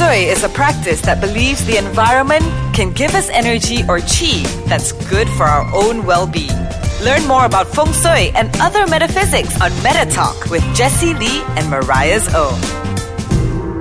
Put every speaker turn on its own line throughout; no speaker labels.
Shui is a practice that believes the environment can give us energy or chi that's good for our own well being. Learn more about Feng Shui and other metaphysics on Meta Talk with Jesse Lee and Mariah's O.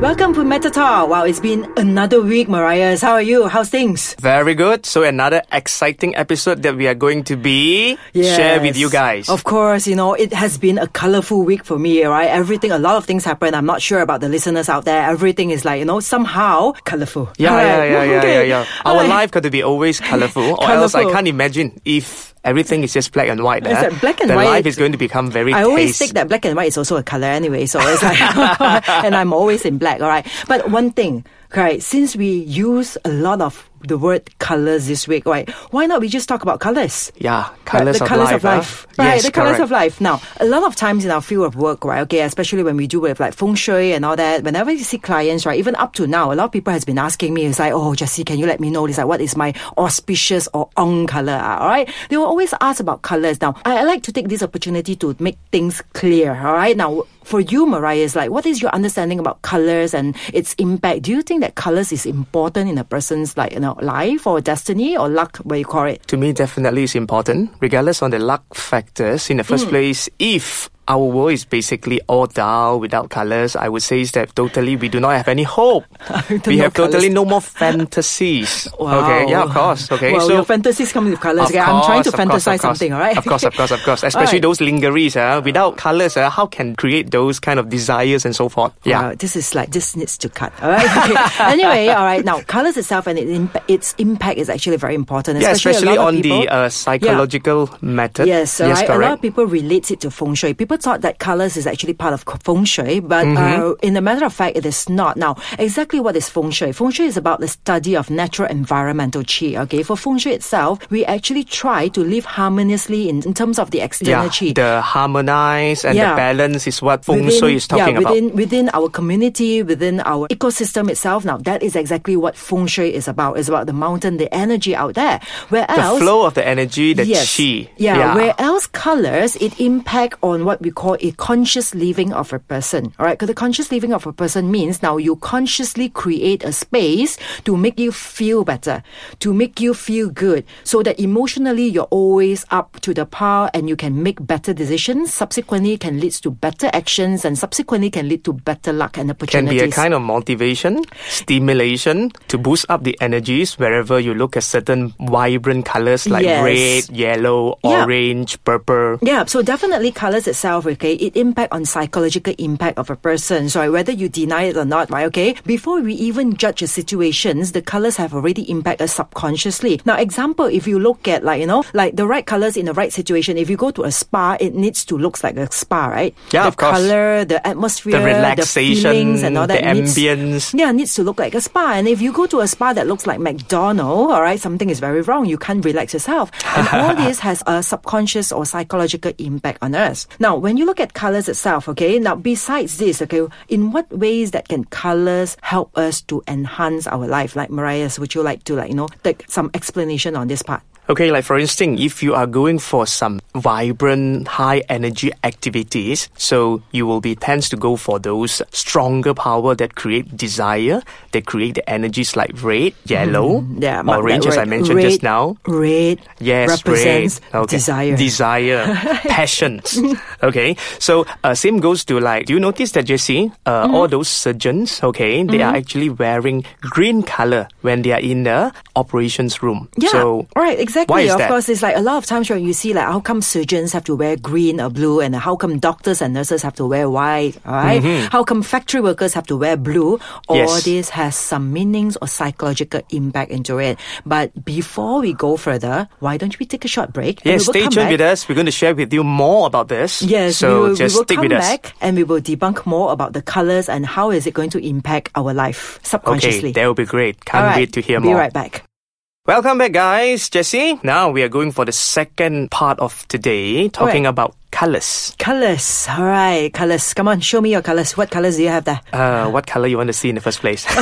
Welcome to Meta Talk. Wow, it's been another week, Mariah. How are you? How's things?
Very good. So another exciting episode that we are going to be share with you guys.
Of course, you know, it has been a colorful week for me, right? Everything, a lot of things happen. I'm not sure about the listeners out there. Everything is like, you know, somehow colorful.
Yeah, yeah,
right.
yeah, yeah,
Okay.
yeah, yeah. Our
right.
life got to be always colorful, or else I can't imagine if everything is just black and white.
It's
ah.
like black and
the
white.
life is going to become very
I always
taste-
think that black and white is also a color anyway, so it's like, and I'm always in black, all right. But one thing, right, since we use a lot of the word colors this week, right, why not we just talk about colors?
Yeah,
Right,
colors
the
of
colors
life.
of
huh?
life. Right,
Yes,
the colors of life. Now, a lot of times in our field of work, right, okay, especially when we do with like feng shui and all that, whenever you see clients, right, even up to now, a lot of people has been asking me, it's like, oh, Jesse, can you let me know, it's like, what is my auspicious or on color, ah, all right? They will always ask about colors. Now, I, I like to take this opportunity to make things clear, all right? Now, for you, Mariah, is like, what is your understanding about colors and its impact? Do you think that colors is important in a person's like, you know, life or destiny or luck, what you call it?
To me, definitely is important, regardless on the luck factors. In the first
Hmm.
place, if our world is basically all dull without colors, I would say is that totally we do not have any hope. we have totally no more fantasies.
Wow.
Okay, yeah, of course. Okay,
Well,
so
your fantasies come with colors. Okay? I'm trying to
course, course,
fantasize
course.
something, all right?
Of course, of course, of course. Especially
Alright.
those lingeries, uh, without colors, uh, how can create those kind of desires and so forth? Yeah.
Wow, this is like this needs to cut. All right. Okay. anyway, all right. Now, colors itself and it imp- its impact is actually very important.
Yeah,
Especially,
especially
a lot
on
people,
the uh, psychological method.
Yes, all
yes,
right. A lot of people relate it to feng shui. People thought that colors is actually part of feng shui, but
Mm-hmm.
uh, in a matter of fact, it is not. Now, exactly what is feng shui? Feng shui is about the study of natural environmental chi. Okay, for feng shui itself, we actually try to live harmoniously in, in terms of the external
yeah,
chi.
the harmonize and
Yeah.
the balance is what feng
within-
shui is talking
yeah,
about.
within, Within our community, within our ecosystem itself, now that is exactly what feng shui is about. It's about the mountain, the energy out there. Where else, the
flow of the energy, the
yes.
chi.
Yeah, where else colors, it impact on what we call a conscious living of a person. All right, because the conscious living of a person means now you consciously create a space to make you feel better, to make you feel good, so that emotionally you're always up to the par and you can make better decisions. Subsequently, can lead to better actions and subsequently can lead to better luck and opportunities.
can be a kind of motivation, stimulation to boost up the energies wherever you look at certain vibrant colors like
Yes.
red, yellow,
Yeah.
orange, purple.
Yeah, so definitely colors itself, okay, it impact on psychological impact of a person. So whether you deny it or not, right, okay, before we even judge the situations, the colors have already impacted us subconsciously. Now, example, if you look at like, you know, like the right colors in the right situation, if you go to a spa, it needs to look like a spa, right?
Yeah,
the
of course.
color, the atmosphere,
The relaxation,
feelings and all that
the
needs-
ambience.
yeah, needs to look like a spa. And if you go to a spa that looks like McDonald, all right, something is very wrong. You can't relax yourself. And all this has a subconscious or psychological impact on us. Now, when you look at colors itself, okay, now besides this, okay, in what ways that can colors help us to enhance our life? Like Mariah, would you like to like, you know, take some explanation on this part?
Okay, like for instance, if you are going for some vibrant, high energy activities, so you will be tends to go for those stronger power that create desire, that create the energies like red, yellow,
Mm-hmm. Yeah,
orange, as I mentioned
red,
just now.
Red
Yes,
represents
red. Okay.
desire.
Desire, passions. Okay, so uh, same goes to like, do you notice that Jesse? Uh,
Mm-hmm.
All those surgeons, okay, they are actually wearing green color when they are in the operations room.
Yeah,
So
right, exactly.
Why is
of
that?
course, it's like a lot of times when you see like how come surgeons have to wear green or blue, and how come doctors and nurses have to wear white, right? How come factory workers have to wear blue? All
Mm-hmm. Yes.
this has some meanings or psychological impact into it. But before we go further, why don't we take a short break? and
Yes, stay tuned
back.
with us. We're going to share with you more about this.
Yes,
so
we will,
just
we will
stick
come
with us.
back and we will debunk more about the colors and how is it going to impact our life subconsciously.
Okay, that will be great. Can't
right,
wait to hear
be
more.
right back.
Welcome back, guys. Jesse. Now we are going for the second part of today, talking about colors.
Colors. All right, colors. Come on, show me your colors. What colors do you have there?
Uh, what color you want to see in the first place?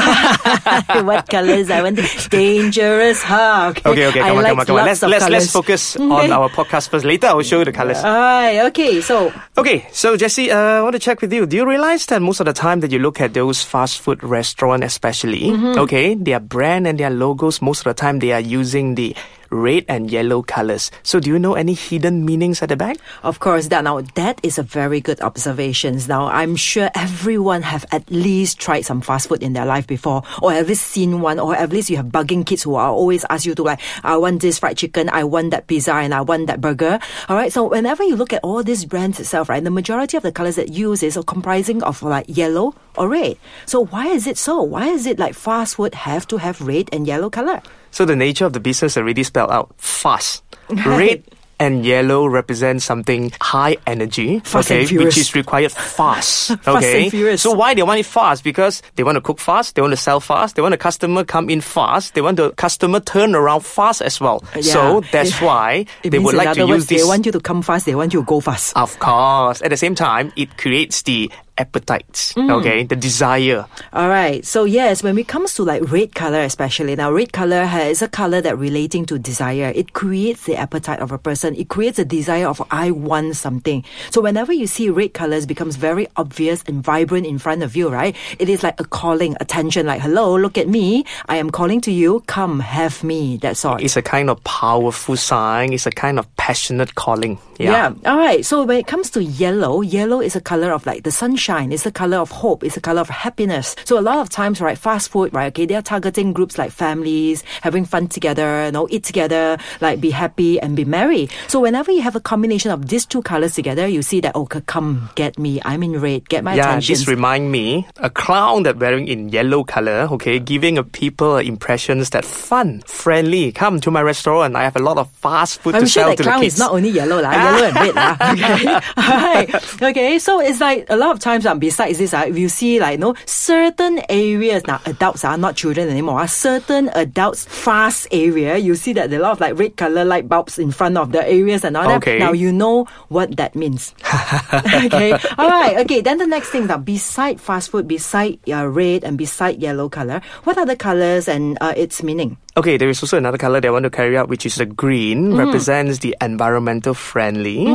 what colors? I want dangerous. Huh? Okay,
okay, okay, come
I
on, come on, come on. Let's let's let's focus on our podcast first. Later, I will show you the colors.
All right. Okay. So
Okay, so Jesse, uh, I want to check with you. Do you realize that most of the time that you look at those fast food restaurant, especially,
Mm-hmm.
okay, their brand and their logos, most of the time they are using the red and yellow colors. So do you know any hidden meanings at the back?
Of course, that now that is a very good observation. Now, I'm sure everyone have at least tried some fast food in their life before, or at least seen one, or at least you have bugging kids who are always ask you to like, I want this fried chicken, I want that pizza, and I want that burger. All right. So whenever you look at all these brands itself, right, the majority of the colors that use is comprising of like yellow or red. So why is it so? Why is it like fast food have to have red and yellow color?
So the nature of the business already spelled out fast. Red and yellow represent something high energy,
Fast
okay, which is required fast.
Fast
okay,
furious.
so why they want it fast? Because they want to cook fast, they want to sell fast, they want the customer come in fast, they want the customer turn around fast as well. Uh,
so
that's
It-
why
It
they would like to
words,
use this.
They want you to come fast. They want you to go fast.
of course. At the same time, it creates the appetites.
Mm.
Okay, the desire.
All right. So yes, when it comes to like red color, especially now, red color is a color that relating to desire. It creates the appetite of a person. It creates a desire of I want something. So whenever you see red colors becomes very obvious and vibrant in front of you, right? It is like a calling attention. Like hello, look at me. I am calling to you. Come have me. That's all.
It's a kind of powerful sign. It's a kind of passionate calling.
Yeah. All right. So when it comes to yellow, yellow is a color of like the sunshine. It's the color of hope. It's the color of happiness. So a lot of times, right, fast food, right, okay, they're targeting groups like families, having fun together, you know, eat together, like be happy and be merry. So whenever you have a combination of these two colors together, you see that, oh, come get me. I'm in red. Get my
Yeah,
attention.
this remind me a clown that wearing in yellow color, okay, giving a people impressions that fun, friendly. Come to my restaurant. I have a lot of fast food
I'm
to
sure
sell
that
to the
clown
kids.
is not only yellow, lah, yellow and red. lah. Okay. Right. Okay. So it's like a lot of times um, besides this, uh, you see like you know, certain areas now adults are not children anymore. Uh, certain adults fast area, you see that there are a lot of like red color light bulbs in front of the areas and all that.
Okay.
Now you know what that means. okay. All right. Okay. Then the next thing now, beside fast food, beside uh, red and beside yellow color, what are the colors and uh, its meaning?
Okay, there is also another color that I want to carry out, which is the green,
Mm.
represents the environmental friendly,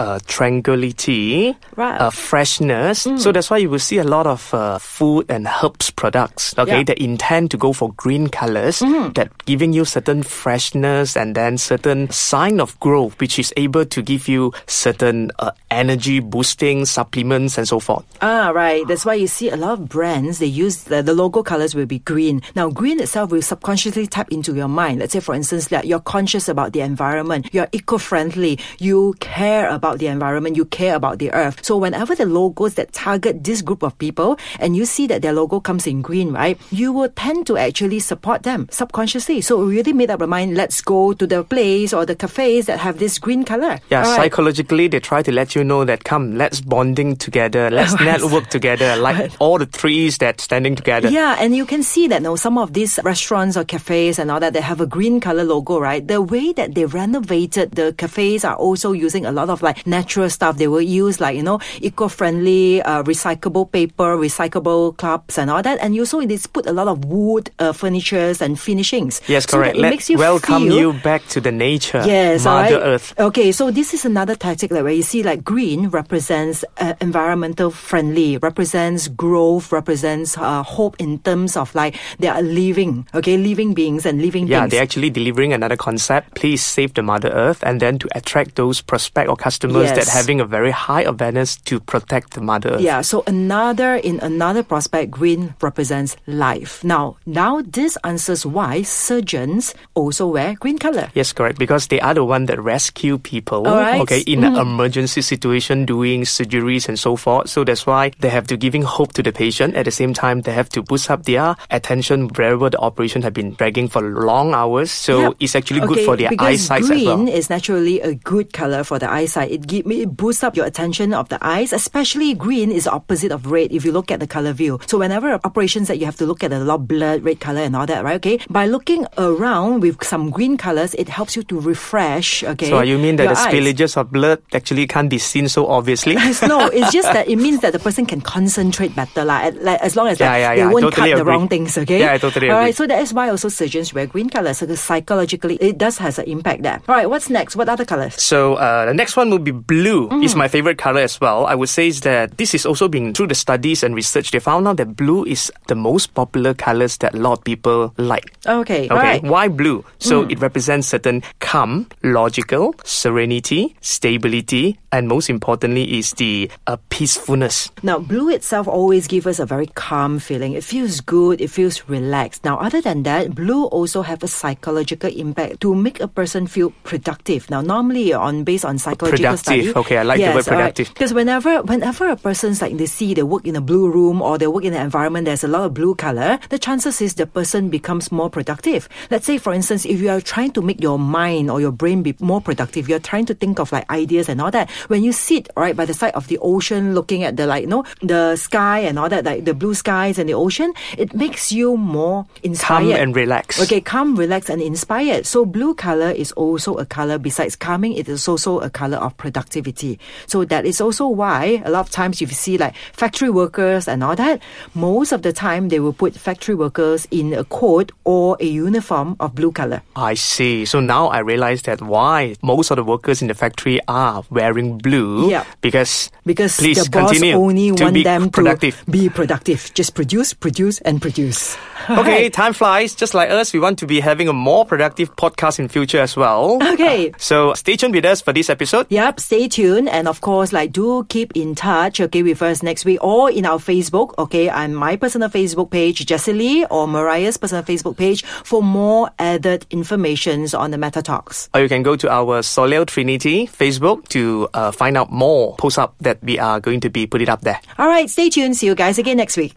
uh, tranquility,
Right.
uh, freshness.
Mm.
So that's why you will see a lot of uh, food and herbs products, okay,
Yeah.
that intend to go for green colors, that giving you certain freshness and then certain sign of growth, which is able to give you certain uh, energy boosting supplements and so forth.
Ah, right. That's why you see a lot of brands, they use the, the logo colors will be green. Now, green itself will subconsciously tap into your mind. Let's say, for instance, that you're conscious about the environment, you're eco-friendly, you care about the environment, you care about the earth. So whenever the logos that target this group of people and you see that their logo comes in green, right, you will tend to actually support them subconsciously. So really made up our mind, let's go to the place or the cafes that have this green color.
Yeah,
All right.
psychologically, they try to let you know that come, let's bonding together, let's network together, like all the trees that standing together.
Yeah, and you can see that now some of these restaurants or cafes and all that they have a green color logo, right? The way that they renovated the cafes are also using a lot of like natural stuff. They will use like you know eco-friendly, uh, recyclable paper, recyclable cups and all that. And you also they put a lot of wood uh, furnitures and finishings.
Yes,
So
correct.
it
Let
makes you
welcome
feel
you back to the nature,
Yes,
Mother
right.
Earth.
Okay, so this is another tactic like where you see like green represents uh, environmental friendly, represents growth, represents uh, hope in terms of like they are living, okay, living beings and living
Yeah,
things.
they're actually delivering another concept. Please save the Mother Earth, and then to attract those prospect or customers that having a very high awareness to protect the Mother Earth.
Yeah, so another in another prospect, green represents life. Now, now this answers why surgeons also wear green color.
Yes, correct. Because they are the one that rescue people.
All right.
Okay, in an mm-hmm. emergency situation, doing surgeries and so forth. So that's why they have to giving hope to the patient. At the same time, they have to boost up their attention wherever the operation have been dragging for long hours, so it's actually good
Okay,
for their eyesight as well.
green is naturally a good color for the eyesight. It give it boosts up your attention of the eyes. Especially green is opposite of red. If you look at the color view, so whenever operations that you have to look at a lot blood, red color and all that, right? Okay, by looking around with some green colors, it helps you to refresh. Okay,
So you mean that the
eyes.
spillages of blood actually can't be seen so obviously?
no, it's just that it means that the person can concentrate better, like, like as long as
Yeah,
like,
yeah,
they
yeah, I
won't
totally
cut the wrong things. Okay.
Yeah, I totally
All
agree.
right, so that is why also surgeons wear green colors. So psychologically, it does has an impact there. All right, what's next? What other colors?
So uh, the next one will be blue.
Mm.
It's my favorite color as well. I would say is that this is also being through the studies and research. They found out that blue is the most popular colors that a lot of people like.
Okay,
Okay,
right. Mm.
why blue? So it represents certain calm, logical, serenity, stability, and most importantly is the uh, peacefulness.
Now, blue itself always gives us a very calm feeling. It feels good. It feels relaxed. Now, other than that, blue also have a psychological impact to make a person feel productive. Now, normally on based on psychological
Productive.
study,
Okay, I like the word productive.
Because whenever whenever a person's like they see they work in a blue room or they work in an environment there's a lot of blue color, the chances is the person becomes more productive. Let's say, for instance, if you are trying to make your mind or your brain be more productive, you're trying to think of like ideas and all that. When you sit right by the side of the ocean, looking at the like, you know, the sky and all that, like the blue skies and the ocean, it makes you more inspired.
Calm and relaxed.
Okay, calm, relaxed, and inspired. So blue color is also a color. Besides calming, it is also a color of productivity. So that is also why a lot of times you see like factory workers and all that. Most of the time they will put factory workers in a coat or a uniform of blue color.
I see. So now I realize that why most of the workers in the factory are wearing blue.
Yeah.
Because
Because
please
the boss
continue
only
to
want
be
them
productive.
to be productive. Just produce, produce, and produce.
Okay, time flies. Just like us, we want to be having a more productive podcast in future as well.
Okay.
So stay tuned with us for this episode.
Yep, stay tuned. And of course, like, do keep in touch, okay, with us next week or in our Facebook, okay, and my personal Facebook page, Jesse Lee, or Mariah's personal Facebook page for more added informations on the Meta Talks.
Or you can go to our Soleo Trinity Facebook to uh, find out more posts up that we are going to be putting up there.
All right, stay tuned. See you guys again next week.